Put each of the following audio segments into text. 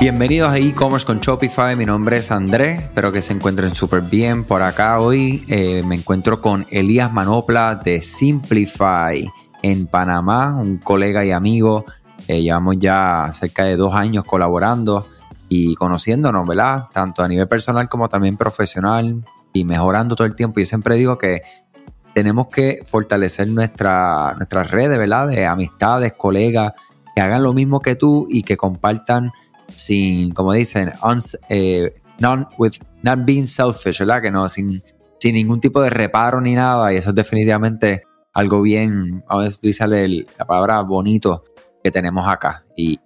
Bienvenidos a e-commerce con Shopify. Mi nombre es Andrés. Espero que se encuentren súper bien. Por acá hoy eh, me encuentro con Elías Manopla de Simplify en Panamá, un colega y amigo. Eh, llevamos ya cerca de dos años colaborando y conociéndonos, ¿verdad? Tanto a nivel personal como también profesional y mejorando todo el tiempo. Yo siempre digo que tenemos que fortalecer nuestra, nuestras redes, ¿verdad? De amistades, colegas, que hagan lo mismo que tú y que compartan sin, como dicen, eh, with, not being selfish, ¿verdad? Que no, sin, sin ningún tipo de reparo ni nada. Y eso es definitivamente algo bien, a ver si la palabra bonito que tenemos acá. Y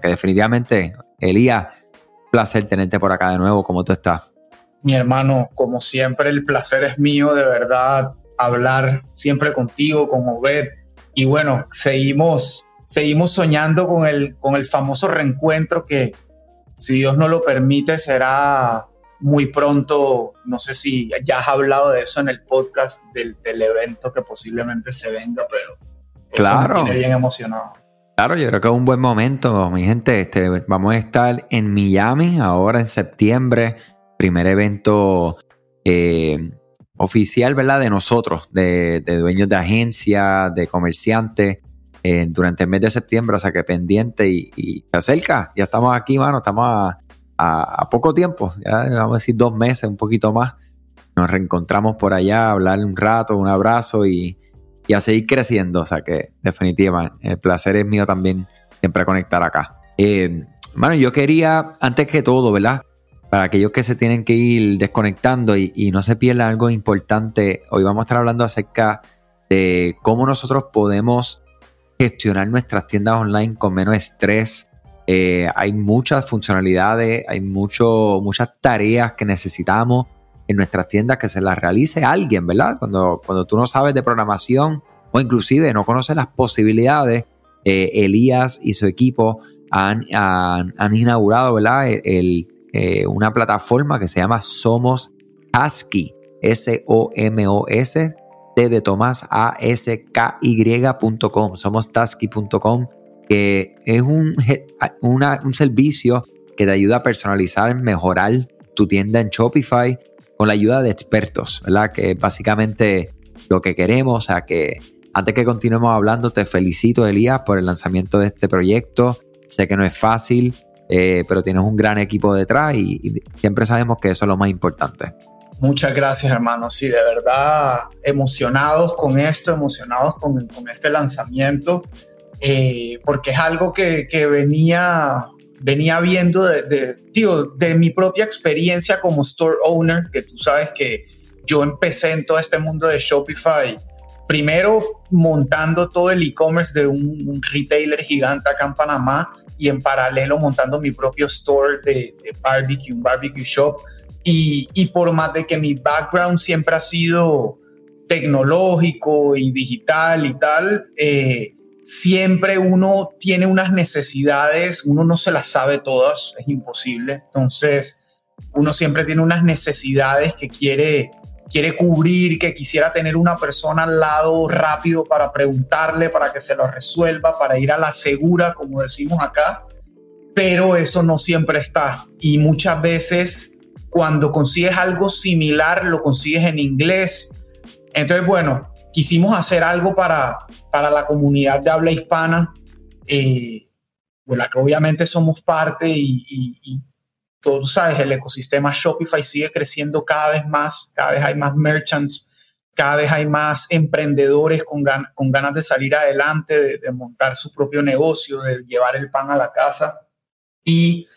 que definitivamente, Elías, placer tenerte por acá de nuevo. ¿Cómo tú estás? Mi hermano, como siempre, el placer es mío, de verdad, hablar siempre contigo, con Obed. Y bueno, seguimos seguimos soñando con el, con el famoso reencuentro que, si Dios no lo permite, será muy pronto. No sé si ya has hablado de eso en el podcast del, evento que posiblemente se venga, pero claro. me bien emocionado. Claro, yo creo que es un buen momento, mi gente. Este, vamos a estar en Miami ahora en septiembre, primer evento eh, oficial, ¿verdad? De nosotros, de, de dueños de agencias, de comerciantes. Eh, durante el mes de septiembre, o sea que pendiente y, se acerca. Ya estamos aquí, mano, estamos a, poco tiempo, ya vamos a decir dos meses, un poquito más. Nos reencontramos por allá, hablar un rato, un abrazo y, a seguir creciendo. O sea que, definitivamente, el placer es mío también siempre conectar acá. Eh, yo quería, antes que todo, ¿verdad? Para aquellos que se tienen que ir desconectando y, y no se pierdan algo importante, hoy vamos a estar hablando acerca de cómo nosotros podemos gestionar nuestras tiendas online con menos estrés. Eh, hay muchas funcionalidades, hay mucho, muchas tareas que necesitamos en nuestras tiendas que se las realice alguien, ¿verdad? Cuando, cuando tú no sabes de programación o inclusive no conoces las posibilidades, eh, Elías y su equipo han, han, inaugurado, ¿verdad? Eh, una plataforma que se llama Somos ASCII, S-O-M-O-S, de Tomás somos tasky.com, que es un, un servicio que te ayuda a personalizar, mejorar tu tienda en Shopify con la ayuda de expertos, ¿verdad? Que básicamente lo que queremos, o sea que antes que continuemos hablando, te felicito Elías por el lanzamiento de este proyecto. Sé que no es fácil, eh, pero tienes un gran equipo detrás y siempre sabemos que eso es lo más importante. Muchas gracias, hermano. Sí, de verdad, emocionados con esto, emocionados con, este lanzamiento, eh, porque es algo que, que, venía, venía viendo de, tío, de mi propia experiencia como store owner, que tú sabes que yo empecé en todo este mundo de Shopify, primero montando todo el e-commerce de un, un, retailer gigante acá en Panamá y en paralelo montando mi propio store de, de barbecue, un barbecue shop y, por más de que mi background siempre ha sido tecnológico y digital y tal, eh, siempre uno tiene unas necesidades, uno no se las sabe todas, es imposible. Entonces, uno siempre tiene unas necesidades que quiere, quiere cubrir, que quisiera tener una persona al lado rápido para preguntarle, para que se lo resuelva, para ir a la segura, como decimos acá. Pero eso no siempre está. Y muchas veces cuando consigues algo similar, lo consigues en inglés. Entonces, bueno, quisimos hacer algo para, para la comunidad de habla hispana, eh, de la que obviamente somos parte y, y, tú sabes, el ecosistema Shopify sigue creciendo cada vez más, cada vez hay más merchants, cada vez hay más emprendedores con, con ganas de salir adelante, de, de montar su propio negocio, de llevar el pan a la casa. Y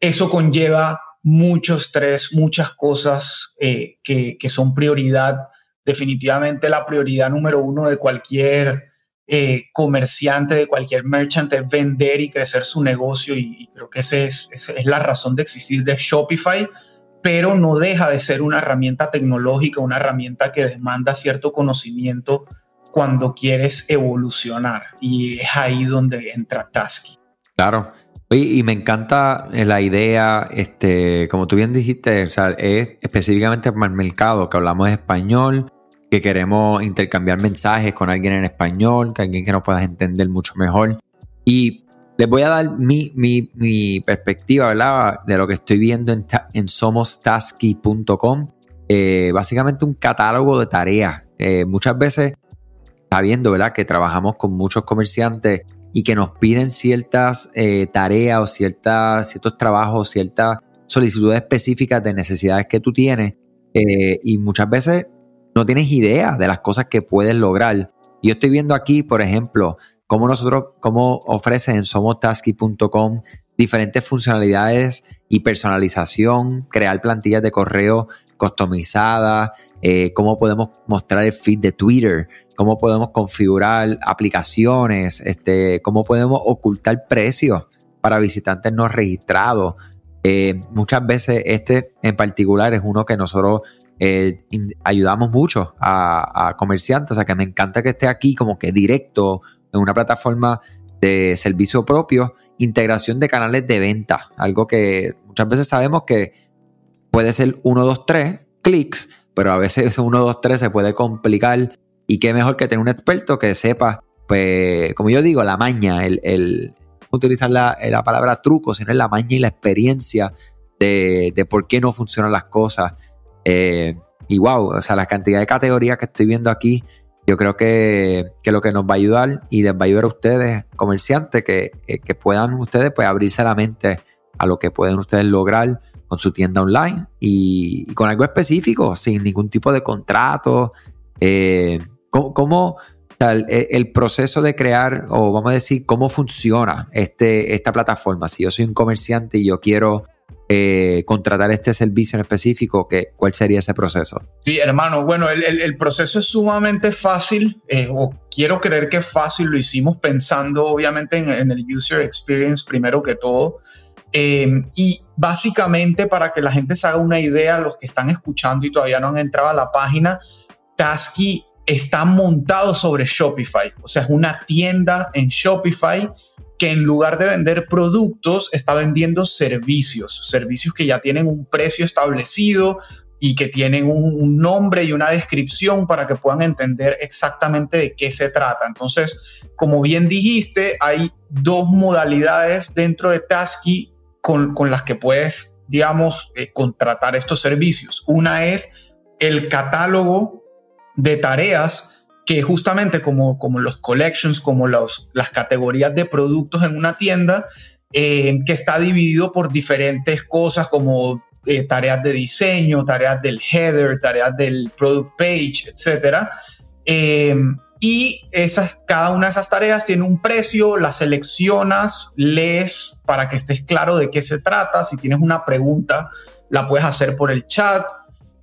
eso conlleva mucho estrés, muchas cosas eh, que, son prioridad. Definitivamente la prioridad número uno de cualquier eh, comerciante, de cualquier merchant es vender y crecer su negocio y, creo que esa es, es, la razón de existir de Shopify, pero no deja de ser una herramienta tecnológica, una herramienta que demanda cierto conocimiento cuando quieres evolucionar y es ahí donde entra Tasky. Claro, y me encanta eh, la idea, este, como tú bien dijiste, o sea, es específicamente para el mercado, que hablamos español, que queremos intercambiar mensajes con alguien en español, que alguien que nos pueda entender mucho mejor. Y les voy a dar mi, mi, perspectiva, ¿verdad? De lo que estoy viendo en, en somostasky.com. Eh, básicamente un catálogo de tareas. Eh, muchas veces, sabiendo, ¿verdad? Que trabajamos con muchos comerciantes y que nos piden ciertas eh, tareas o ciertas, ciertos trabajos, ciertas solicitudes específicas de necesidades que tú tienes. y muchas veces no tienes idea de las cosas que puedes lograr. Yo estoy viendo aquí, por ejemplo, cómo nosotros, cómo ofrece en somotasky.com diferentes funcionalidades y personalización, crear plantillas de correo customizadas, eh, cómo podemos mostrar el feed de Twitter, cómo podemos configurar aplicaciones, este, cómo podemos ocultar precios para visitantes no registrados. Eh, muchas veces este en particular es uno que nosotros eh, ayudamos mucho a, a, comerciantes, o sea que me encanta que esté aquí como que directo en una plataforma de servicio propio, integración de canales de venta, algo que muchas veces sabemos que puede ser 1, 2, 3 clics, pero a veces 1, 2, 3 se puede complicar y qué mejor que tener un experto que sepa, pues, como yo digo, la maña, el, el utilizar la, la, palabra truco, sino la maña y la experiencia de, de por qué no funcionan las cosas. Eh, y wow, o sea, la cantidad de categorías que estoy viendo aquí yo creo que, lo que nos va a ayudar y les va a ayudar a ustedes, comerciantes, que, eh, que puedan ustedes pues abrirse la mente a lo que pueden ustedes lograr con su tienda online y, con algo específico, sin ningún tipo de contrato. Eh, ¿Cómo, el, proceso de crear, o vamos a decir, cómo funciona este, esta plataforma? Si yo soy un comerciante y yo quiero eh, contratar este servicio en específico, ¿cuál sería ese proceso? Sí, hermano, bueno, el, proceso es sumamente fácil, eh, o quiero creer que es fácil, lo hicimos pensando obviamente en, el user experience primero que todo. Eh, y básicamente para que la gente se haga una idea, los que están escuchando y todavía no han entrado a la página, Tasky está montado sobre Shopify, o sea, es una tienda en Shopify que en lugar de vender productos está vendiendo servicios, servicios que ya tienen un precio establecido y que tienen un, nombre y una descripción para que puedan entender exactamente de qué se trata. Entonces, como bien dijiste, hay dos modalidades dentro de Tasky con, las que puedes, digamos, eh, contratar estos servicios. Una es el catálogo de tareas que justamente como, como los collections, como los, las categorías de productos en una tienda, eh, que está dividido por diferentes cosas como eh, tareas de diseño, tareas del header, tareas del product page, etc. Eh, y esas, cada una de esas tareas tiene un precio, las seleccionas, lees para que estés claro de qué se trata. Si tienes una pregunta, la puedes hacer por el chat.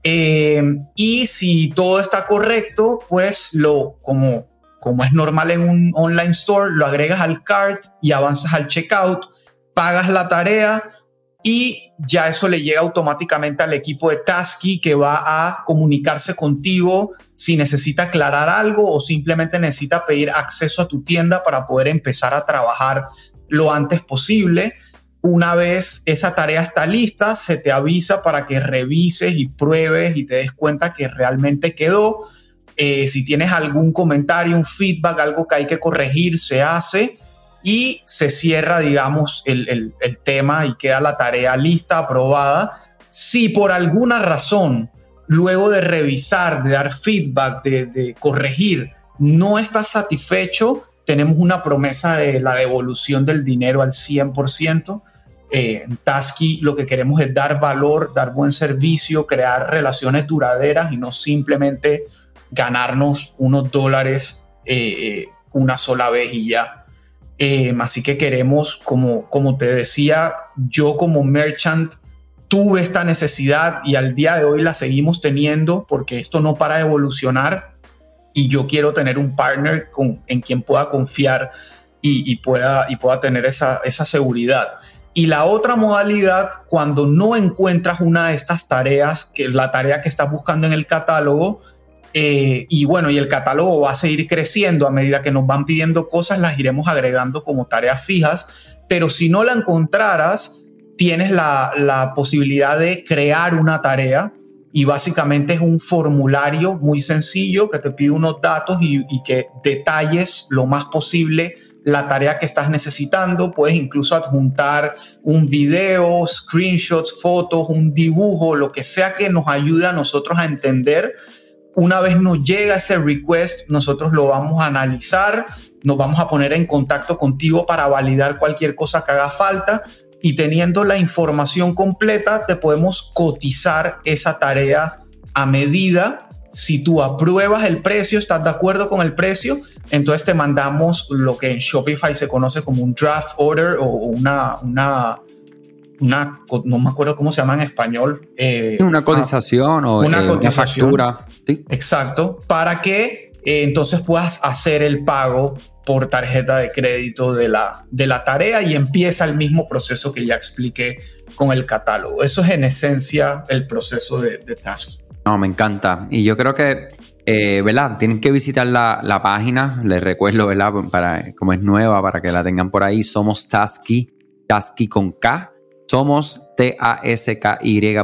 Eh, y si todo está correcto, pues lo, como, como es normal en un online store, lo agregas al cart y avanzas al checkout, pagas la tarea y ya eso le llega automáticamente al equipo de Tasky que va a comunicarse contigo si necesita aclarar algo o simplemente necesita pedir acceso a tu tienda para poder empezar a trabajar lo antes posible. Una vez esa tarea está lista, se te avisa para que revises y pruebes y te des cuenta que realmente quedó. Eh, si tienes algún comentario, un feedback, algo que hay que corregir, se hace y se cierra, digamos, el, tema y queda la tarea lista, aprobada. Si por alguna razón, luego de revisar, de dar feedback, de, de corregir, no estás satisfecho, tenemos una promesa de la devolución del dinero al 100%. Eh, en Tasky lo que queremos es dar valor, dar buen servicio, crear relaciones duraderas y no simplemente ganarnos unos dólares eh, una sola vez y ya. Eh, así que queremos, como, como te decía, yo como merchant tuve esta necesidad y al día de hoy la seguimos teniendo porque esto no para de evolucionar y yo quiero tener un partner con, en quien pueda confiar y, pueda, y pueda tener esa, esa seguridad. Y la otra modalidad, cuando no encuentras una de estas tareas, que es la tarea que estás buscando en el catálogo, eh, y bueno, y el catálogo va a seguir creciendo a medida que nos van pidiendo cosas, las iremos agregando como tareas fijas, pero si no la encontraras, tienes la, posibilidad de crear una tarea. Y básicamente es un formulario muy sencillo que te pide unos datos y, y que detalles lo más posible la tarea que estás necesitando. Puedes incluso adjuntar un video, screenshots, fotos, un dibujo, lo que sea que nos ayude a nosotros a entender. Una vez nos llega ese request, nosotros lo vamos a analizar, nos vamos a poner en contacto contigo para validar cualquier cosa que haga falta y teniendo la información completa te podemos cotizar esa tarea a medida. Si tú apruebas el precio, estás de acuerdo con el precio, entonces te mandamos lo que en Shopify se conoce como un draft order o una, una, una no me acuerdo cómo se llama en español. Eh, una cotización o una, eh, factura. Exacto, para que eh, entonces puedas hacer el pago por tarjeta de crédito de la, de la tarea y empieza el mismo proceso que ya expliqué con el catálogo. Eso es en esencia el proceso de, de No, me encanta. Y yo creo que, eh, ¿verdad? Tienen que visitar la, página. Les recuerdo, ¿verdad? Para, como es nueva, para que la tengan por ahí. Somos Tasky, Tasky con K. Somos T-A-S-K-Y.com.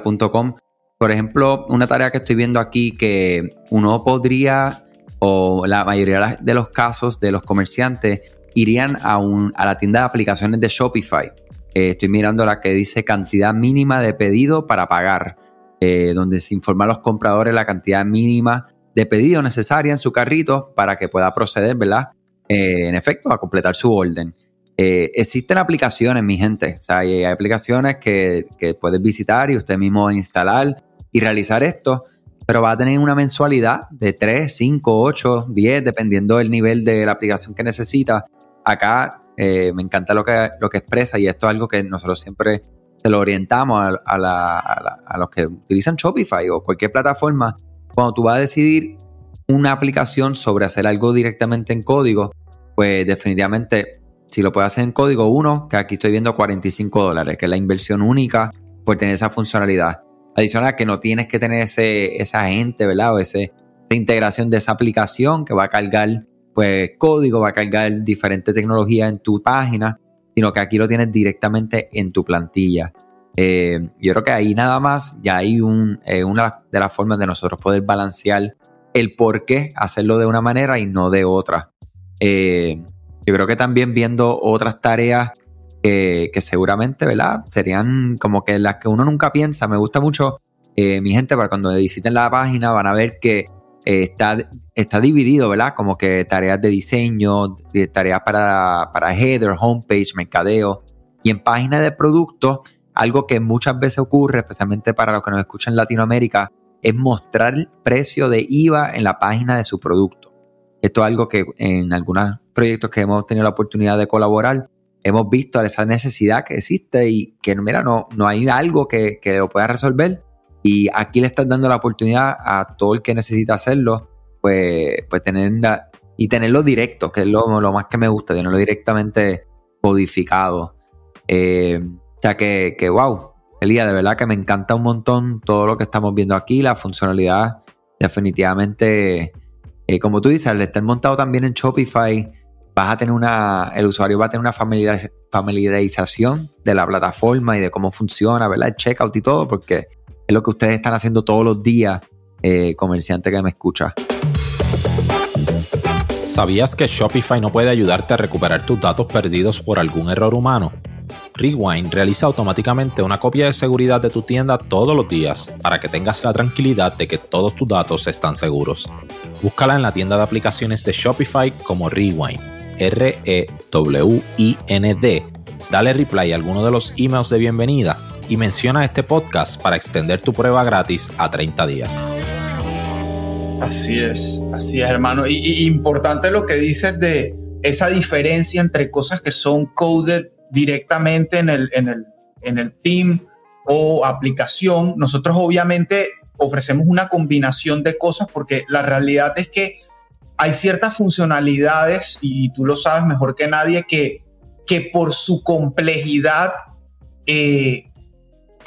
Por ejemplo, una tarea que estoy viendo aquí que uno podría o la mayoría de los casos de los comerciantes irían a, un, a la tienda de aplicaciones de Shopify. Eh, estoy mirando la que dice cantidad mínima de pedido para pagar, eh, donde se informa a los compradores la cantidad mínima de pedido necesaria en su carrito para que pueda proceder, ¿verdad? Eh, en efecto, a completar su orden. existen aplicaciones, mi gente. O sea, hay aplicaciones que, que puedes visitar y usted mismo instalar y realizar esto pero va a tener una mensualidad de 3, 5, 8, 10, dependiendo del nivel de la aplicación que necesita. Acá eh, me encanta lo que, lo que expresa y esto es algo que nosotros siempre se lo orientamos a, los que utilizan Shopify o cualquier plataforma. Cuando tú vas a decidir una aplicación sobre hacer algo directamente en código, pues definitivamente si lo puedes hacer en código 1, que aquí estoy viendo 45 dólares, que es la inversión única por tener esa funcionalidad adicional que no tienes que tener ese, esa gente, ¿verdad? O esa integración de esa aplicación que va a cargar pues código, va a cargar diferente tecnología en tu página, sino que aquí lo tienes directamente en tu plantilla. Eh, yo creo que ahí nada más ya hay eh, una de las formas de nosotros poder balancear el por qué hacerlo de una manera y no de otra. Eh, yo creo que también viendo otras tareas que, seguramente, ¿verdad? Serían como que las que uno nunca piensa. Me gusta mucho, mi gente, para cuando visiten la página van a ver que está, está dividido, ¿verdad? Como que tareas de diseño, tareas para, para header, homepage, mercadeo. Y en página de producto, algo que muchas veces ocurre, especialmente para los que nos escuchan en Latinoamérica, es mostrar el precio de IVA en la página de su producto. Esto es algo que en algunos proyectos que hemos tenido la oportunidad de colaborar, hemos visto esa necesidad que existe y que, mira, no, no hay algo que, lo pueda resolver. Y aquí le estás dando la oportunidad a todo el que necesita hacerlo, pues, pues tener y tenerlo directo, que es lo, más que me gusta, tenerlo directamente codificado. Eh, o sea que, que, wow, Elías, de verdad que me encanta un montón todo lo que estamos viendo aquí, la funcionalidad definitivamente, eh, como tú dices, al estar montado también en Shopify, vas a tener una, el usuario va a tener una familiarización de la plataforma y de cómo funciona, ¿verdad? El checkout y todo, porque es lo que ustedes están haciendo todos los días, eh, comerciante que me escucha. ¿Sabías que Shopify no puede ayudarte a recuperar tus datos perdidos por algún error humano? Rewind realiza automáticamente una copia de seguridad de tu tienda todos los días para que tengas la tranquilidad de que todos tus datos están seguros. Búscala en la tienda de aplicaciones de Shopify como Rewind R-E-W-I-N-D. Dale reply a alguno de los emails de bienvenida y menciona este podcast para extender tu prueba gratis a 30 días. Así es, así es, hermano. Y, importante lo que dices de esa diferencia entre cosas que son coded directamente en el, en el, en el theme o aplicación. Nosotros obviamente ofrecemos una combinación de cosas porque la realidad es que hay ciertas funcionalidades, y tú lo sabes mejor que nadie, que, que por su complejidad eh,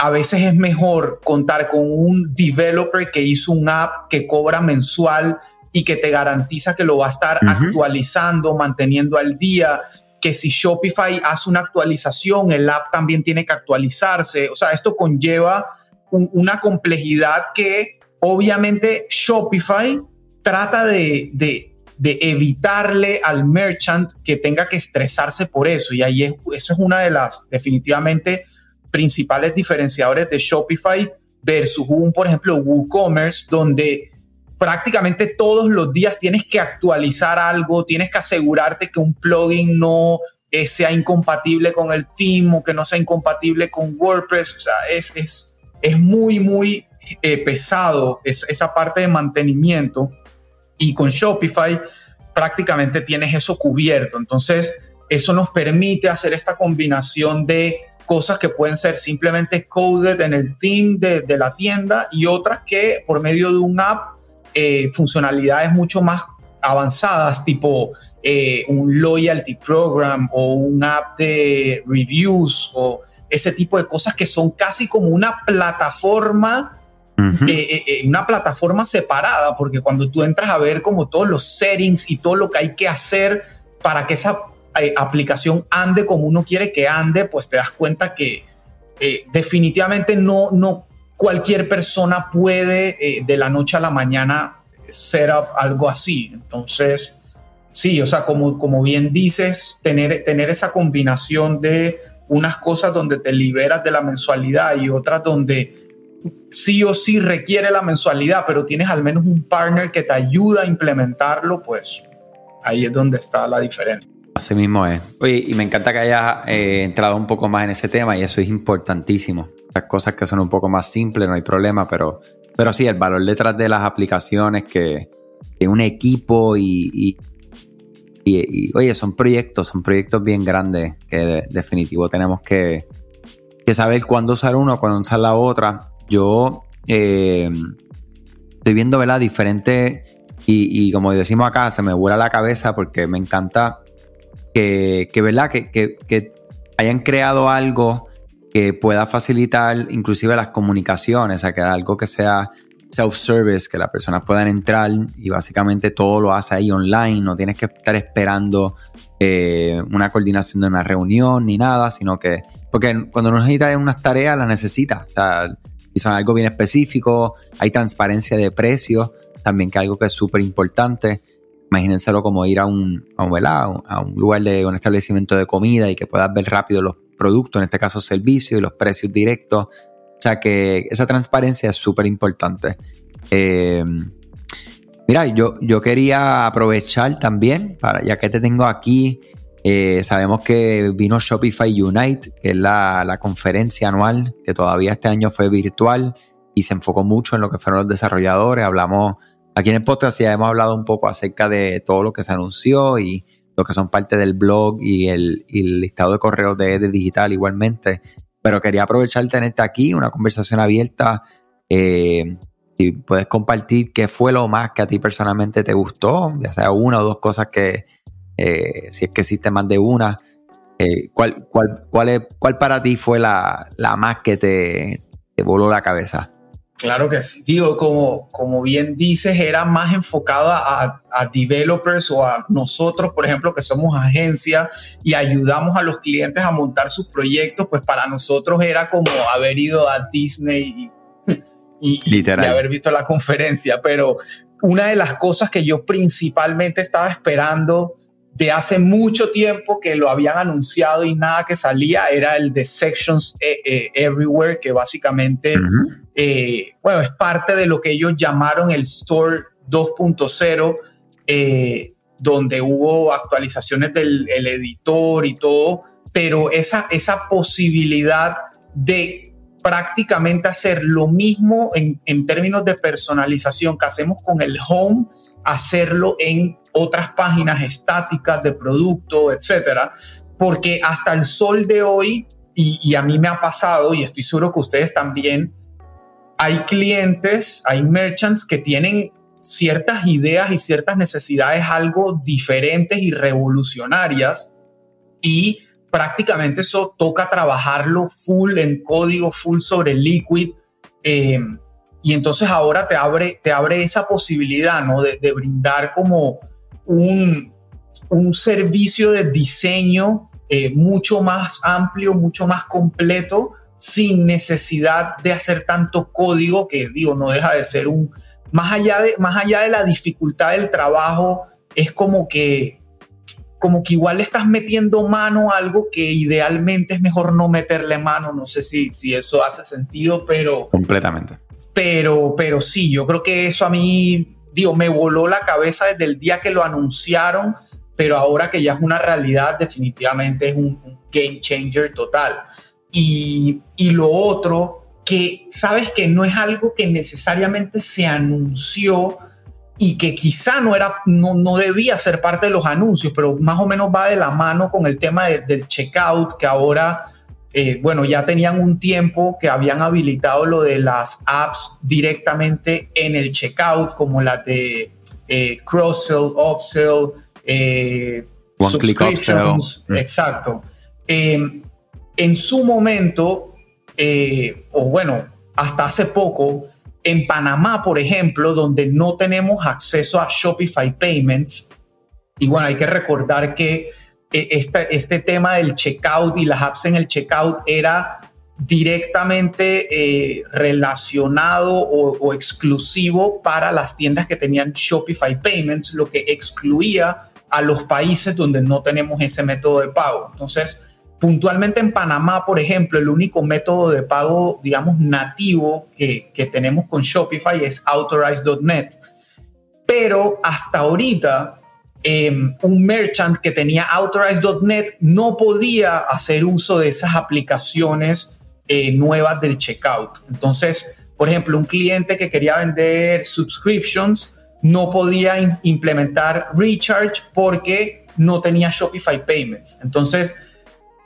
a veces es mejor contar con un developer que hizo un app que cobra mensual y que te garantiza que lo va a estar actualizando, manteniendo al día, que si Shopify hace una actualización, el app también tiene que actualizarse. O sea, esto conlleva una complejidad que obviamente Shopify trata de, de evitarle al merchant que tenga que estresarse por eso. Y ahí es, eso es una de las definitivamente principales diferenciadores de Shopify versus un, por ejemplo, WooCommerce, donde prácticamente todos los días tienes que actualizar algo, tienes que asegurarte que un plugin no eh, sea incompatible con el team o que no sea incompatible con WordPress. O sea, es, es, es muy, muy eh, pesado esa parte de mantenimiento. Y con Shopify prácticamente tienes eso cubierto. Entonces, eso nos permite hacer esta combinación de cosas que pueden ser simplemente coded en el team de, de la tienda y otras que por medio de un app, eh, funcionalidades mucho más avanzadas, tipo eh, un loyalty program o un app de reviews o ese tipo de cosas que son casi como una plataforma eh, eh, una plataforma separada, porque cuando tú entras a ver como todos los settings y todo lo que hay que hacer para que esa aplicación ande como uno quiere que ande, pues te das cuenta que definitivamente no, no cualquier persona puede de la noche a la mañana ser algo así. Entonces, sí, o sea, como, como bien dices, tener, tener esa combinación de unas cosas donde te liberas de la mensualidad y otras donde sí o sí requiere la mensualidad, pero tienes al menos un partner que te ayuda a implementarlo, pues ahí es donde está la diferencia. Así mismo es. Oye, y me encanta que hayas eh, entrado un poco más en ese tema y eso es importantísimo. Las cosas que son un poco más simples, no hay problema, pero, pero sí, el valor detrás de las aplicaciones que, un equipo y, y, oye, son proyectos, son proyectos bien grandes que de, definitivo tenemos que, que, saber cuándo usar uno, cuándo usar la otra. Yo eh, estoy viendo, ¿verdad? Diferentes, y, como decimos acá, se me vuela la cabeza porque me encanta que, que ¿verdad? Que, que, hayan creado algo que pueda facilitar inclusive las comunicaciones, o sea, que algo que sea self-service, que las personas puedan entrar y básicamente todo lo hace ahí online, no tienes que estar esperando eh, una coordinación de una reunión ni nada, sino que, porque cuando uno necesita unas tareas, las necesita, o sea, y son algo bien específico, hay transparencia de precios, también que algo que es súper importante. Imagínenselo como ir a un, a un, a un lugar de un establecimiento de comida y que puedas ver rápido los productos, en este caso servicios y los precios directos. O sea que esa transparencia es súper importante. Eh, mira, yo, yo quería aprovechar también, ya que te tengo aquí, eh, sabemos que vino Shopify Unite, que es la, conferencia anual, que todavía este año fue virtual y se enfocó mucho en lo que fueron los desarrolladores. Hablamos, aquí en el podcast ya hemos hablado un poco acerca de todo lo que se anunció y lo que son parte del blog y el, listado de correos de, de digital igualmente pero quería aprovechar tenerte aquí, una conversación abierta. Eh, si puedes compartir qué fue lo más que a ti personalmente te gustó, ya sea una o dos cosas que, eh, si es que existe más de una, eh, ¿cuál, para ti fue la, la más que te, te voló la cabeza? Claro que sí, digo, como, como bien dices, era más enfocado a, a, developers o a nosotros, por ejemplo, que somos agencia y ayudamos a los clientes a montar sus proyectos, pues para nosotros era como haber ido a Disney y, y haber visto la conferencia, pero una de las cosas que yo principalmente estaba esperando de hace mucho tiempo que lo habían anunciado y nada que salía era el de Sections eh, eh, Everywhere, que básicamente, eh, bueno, es parte de lo que ellos llamaron el Store 2.0, donde hubo actualizaciones del editor y todo, pero esa, esa posibilidad de prácticamente hacer lo mismo en, en términos de personalización que hacemos con el Home, hacerlo en otras páginas estáticas de producto, etcétera, porque hasta el sol de hoy, y, a mí me ha pasado, y estoy seguro que ustedes también, hay clientes, hay merchants que tienen ciertas ideas y ciertas necesidades algo diferentes y revolucionarias, y prácticamente eso toca trabajarlo full en código, full sobre Liquid. Eh, y entonces ahora te abre, te abre esa posibilidad, ¿no? De, de brindar como un, un, servicio de diseño eh, mucho más amplio, mucho más completo, sin necesidad de hacer tanto código que, digo, no deja de ser un, más allá de, más allá de la dificultad del trabajo, es como que como que igual le estás metiendo mano a algo que idealmente es mejor no meterle mano. No sé si, si eso hace sentido, pero... Completamente. Pero, pero sí, yo creo que eso a mí, digo, me voló la cabeza desde el día que lo anunciaron, pero ahora que ya es una realidad, definitivamente es un, game changer total. Y, y lo otro, que sabes que no es algo que necesariamente se anunció, y que quizá no, era, no, no debía ser parte de los anuncios, pero más o menos va de la mano con el tema del checkout, que ahora, eh, bueno, ya tenían un tiempo que habían habilitado lo de las apps directamente en el checkout, como la de eh, cross-sell, upsell, eh, One click upsell. Mm. Exacto. Em, en su momento, o bueno, hasta hace poco, en Panamá, por ejemplo, donde no tenemos acceso a Shopify Payments, y bueno, hay que recordar que eh, este, este tema del checkout y las apps en el checkout era directamente eh, relacionado o, o, exclusivo para las tiendas que tenían Shopify Payments, lo que excluía a los países donde no tenemos ese método de pago. Entonces, Puntualmente en Panamá, por ejemplo, el único método de pago, digamos, nativo que, tenemos con Shopify es Authorize.net. Pero hasta ahorita, em, un merchant que tenía Authorize.net no podía hacer uso de esas aplicaciones eh, nuevas del checkout. Entonces, por ejemplo, un cliente que quería vender subscriptions no podía implementar Recharge porque no tenía Shopify Payments. Entonces,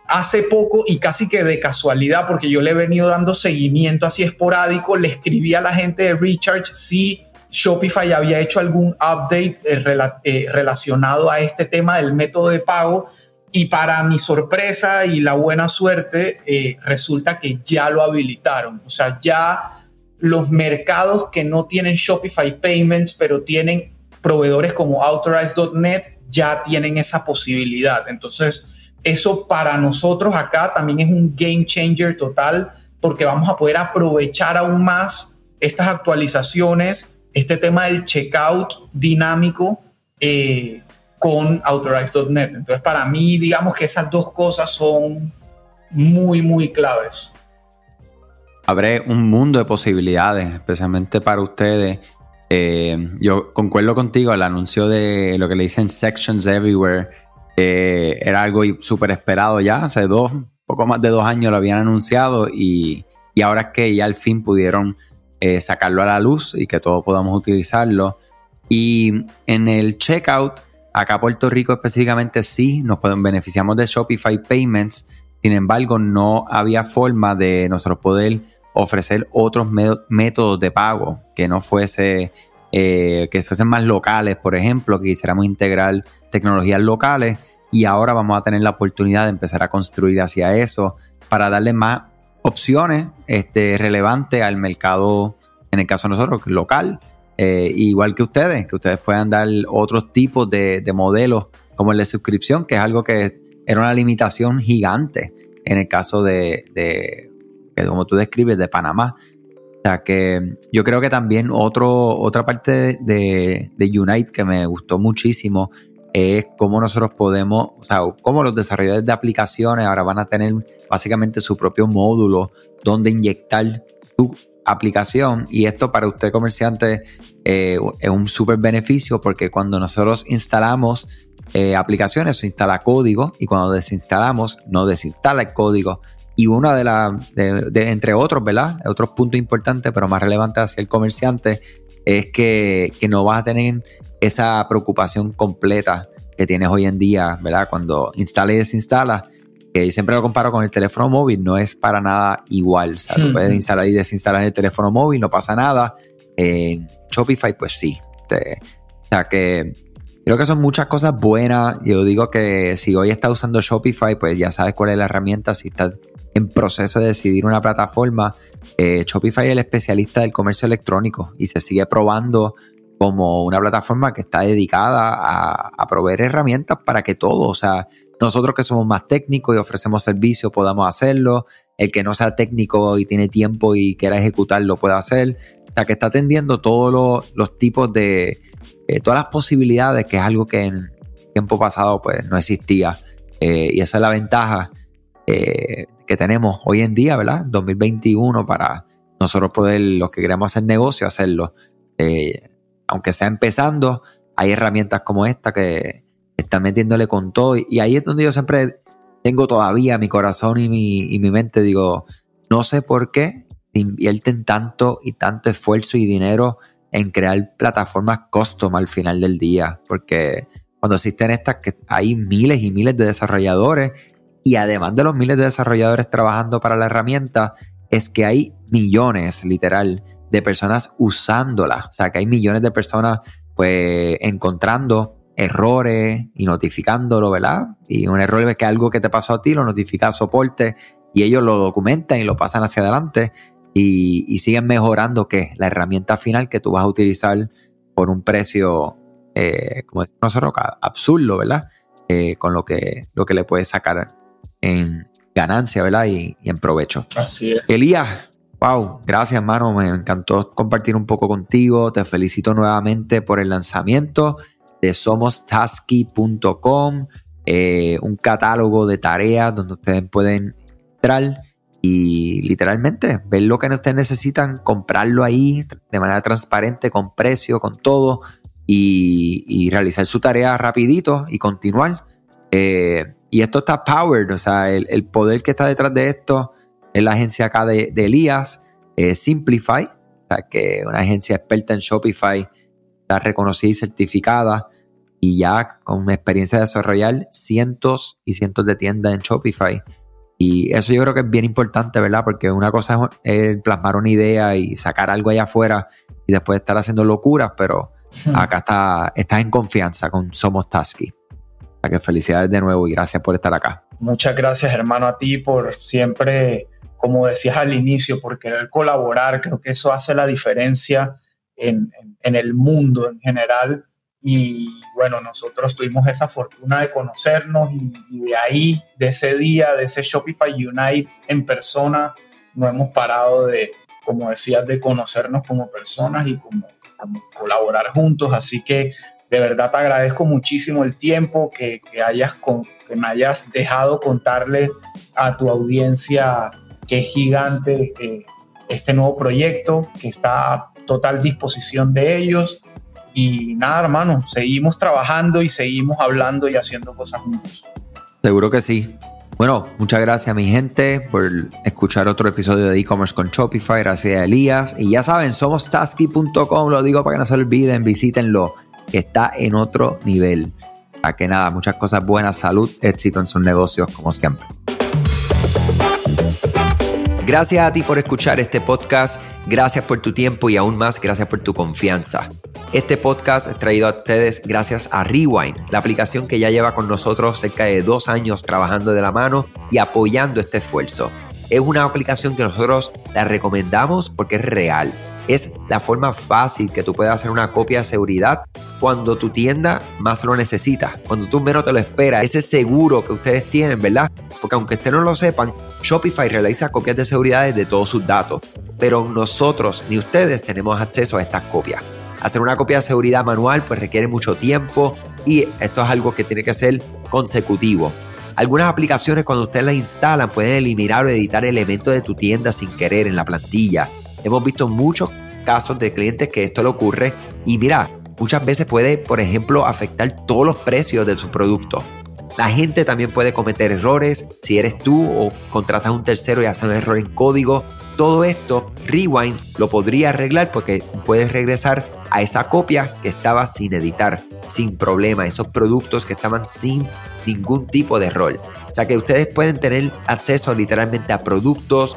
hace poco y casi que de casualidad, porque yo le he venido dando seguimiento así esporádico, le escribí a la gente de Recharge si Shopify había hecho algún update eh, eh, relacionado a este tema del método de pago. Y para mi sorpresa y la buena suerte, eh, resulta que ya lo habilitaron. O sea, ya los mercados que no tienen Shopify Payments, pero tienen proveedores como Authorize.net, ya tienen esa posibilidad. Entonces, eso para nosotros acá también es un game changer total porque vamos a poder aprovechar aún más estas actualizaciones, este tema del checkout dinámico eh, con Authorize.net. Entonces, para mí, digamos que esas dos cosas son muy, muy claves. Abre un mundo de posibilidades, especialmente para ustedes. Eh, yo concuerdo contigo, el anuncio de lo que le dicen Sections Everywhere eh, era algo súper esperado ya, hace dos, poco más de dos años lo habían anunciado y, ahora es que ya al fin pudieron eh, sacarlo a la luz y que todos podamos utilizarlo. Y en el checkout, acá Puerto Rico específicamente sí, nos beneficiamos de Shopify Payments, sin embargo no había forma de nosotros poder ofrecer otros métodos de pago que no fuese eh, que fuesen más locales, por ejemplo, que quisiéramos integrar tecnologías locales y ahora vamos a tener la oportunidad de empezar a construir hacia eso para darle más opciones este, relevantes al mercado, en el caso de nosotros, local, eh, igual que ustedes, que ustedes puedan dar otros tipos de, modelos como el de suscripción, que es algo que era una limitación gigante en el caso de, de como tú describes, de Panamá. O sea que yo creo que también otro, otra parte de, Unite que me gustó muchísimo es cómo nosotros podemos, o sea, cómo los desarrolladores de aplicaciones ahora van a tener básicamente su propio módulo donde inyectar su aplicación y esto para usted comerciante eh, es un súper beneficio porque cuando nosotros instalamos eh, aplicaciones, se instala código y cuando desinstalamos, no desinstala el código, y una de las, de, entre otros, ¿verdad? Otros puntos importantes, pero más relevantes hacia el comerciante, es que, no vas a tener esa preocupación completa que tienes hoy en día, ¿verdad? Cuando instala y desinstala, que siempre lo comparo con el teléfono móvil, no es para nada igual. O sea, tú puedes instalar y desinstalar el teléfono móvil, no pasa nada. En Shopify, pues sí. o sea que creo que son muchas cosas buenas. Yo digo que si hoy estás usando Shopify, pues ya sabes cuál es la herramienta. Si estás en proceso de decidir una plataforma, eh, Shopify es el especialista del comercio electrónico y se sigue probando como una plataforma que está dedicada a, proveer herramientas para que todos, o sea, nosotros que somos más técnicos y ofrecemos servicios podamos hacerlo, el que no sea técnico y tiene tiempo y quiera ejecutarlo pueda hacer. O sea, que está atendiendo todos los, tipos de, eh, todas las posibilidades, que es algo que en tiempo pasado pues no existía. Eh, y esa es la ventaja eh, que tenemos hoy en día, ¿verdad? 2021 para nosotros poder, los que queremos hacer negocio, hacerlo. Aunque sea empezando, hay herramientas como esta que están metiéndole con todo. Y ahí es donde yo siempre tengo todavía mi corazón y mi, mente, digo, no sé por qué invierten tanto y tanto esfuerzo y dinero en crear plataformas custom al final del día, porque cuando existen estas que hay miles y miles de desarrolladores y además de los miles de desarrolladores trabajando para la herramienta, es que hay millones, literal, de personas usándola, o sea, que hay millones de personas pues encontrando errores y notificándolo, ¿verdad? Y un error es que algo que te pasó a ti lo notifica a soporte y ellos lo documentan y lo pasan hacia adelante y, siguen mejorando que la herramienta final que tú vas a utilizar por un precio, eh, como decimos nosotros, absurdo, ¿verdad? Eh, con lo que, lo que le puedes sacar en ganancia, ¿verdad? Y, y en provecho. Así es. Elías, wow, gracias, hermano. Me encantó compartir un poco contigo. Te felicito nuevamente por el lanzamiento de somostasky.com, eh, un catálogo de tareas donde ustedes pueden entrar y literalmente ver lo que ustedes necesitan, comprarlo ahí de manera transparente, con precio, con todo, y, realizar su tarea rapidito y continuar. Eh, y esto está powered, o sea, el, poder que está detrás de esto es la agencia acá de, Elías, Simplify, o sea, que una agencia experta en Shopify, está reconocida y certificada, y ya con una experiencia de desarrollar cientos y cientos de tiendas en Shopify y eso yo creo que es bien importante, ¿verdad? Porque una cosa es plasmar una idea y sacar algo allá afuera y después estar haciendo locuras, pero hmm. acá está, estás en confianza con Somos Tasky. O que felicidades de nuevo y gracias por estar acá. Muchas gracias, hermano, a ti por siempre, como decías al inicio, por querer colaborar. Creo que eso hace la diferencia en, en el mundo en general y bueno, nosotros tuvimos esa fortuna de conocernos y, de ahí, de ese día, de ese Shopify Unite en persona, no hemos parado de, como decías, de conocernos como personas y como, colaborar juntos. Así que de verdad te agradezco muchísimo el tiempo que, hayas con, que me hayas dejado contarle a tu audiencia que gigante eh, este nuevo proyecto, que está a total disposición de ellos y nada, hermano, seguimos trabajando y seguimos hablando y haciendo cosas juntos. Seguro que sí. Bueno, muchas gracias mi gente por escuchar otro episodio de e-commerce con Shopify. Gracias a Elías. Y ya saben, somos tasky.com. Lo digo para que no se olviden, visítenlo. Que está en otro nivel. A que nada, muchas cosas buenas, salud, éxito en sus negocios como siempre. Gracias a ti por escuchar este podcast, gracias por tu tiempo y aún más gracias por tu confianza. Este podcast es traído a ustedes gracias a Rewind, la aplicación que ya lleva con nosotros cerca de dos años trabajando de la mano y apoyando este esfuerzo. Es una aplicación que nosotros la recomendamos porque es real. Es la forma fácil que tú puedes hacer una copia de seguridad cuando tu tienda más lo necesita, cuando tú menos te lo esperas, ese seguro que ustedes tienen, ¿verdad? Porque aunque ustedes no lo sepan, Shopify realiza copias de seguridad de todos sus datos, pero nosotros ni ustedes tenemos acceso a estas copias. Hacer una copia de seguridad manual pues requiere mucho tiempo y esto es algo que tiene que ser consecutivo. Algunas aplicaciones cuando ustedes las instalan pueden eliminar o editar elementos de tu tienda sin querer en la plantilla. Hemos visto muchos casos de clientes que esto le ocurre y mira, muchas veces puede, por ejemplo, afectar todos los precios de su producto. La gente también puede cometer errores si eres tú o contratas a un tercero y hace un error en código. Todo esto, Rewind lo podría arreglar porque puedes regresar a esa copia que estaba sin editar, sin problema, esos productos que estaban sin ningún tipo de error. O sea que ustedes pueden tener acceso literalmente a productos,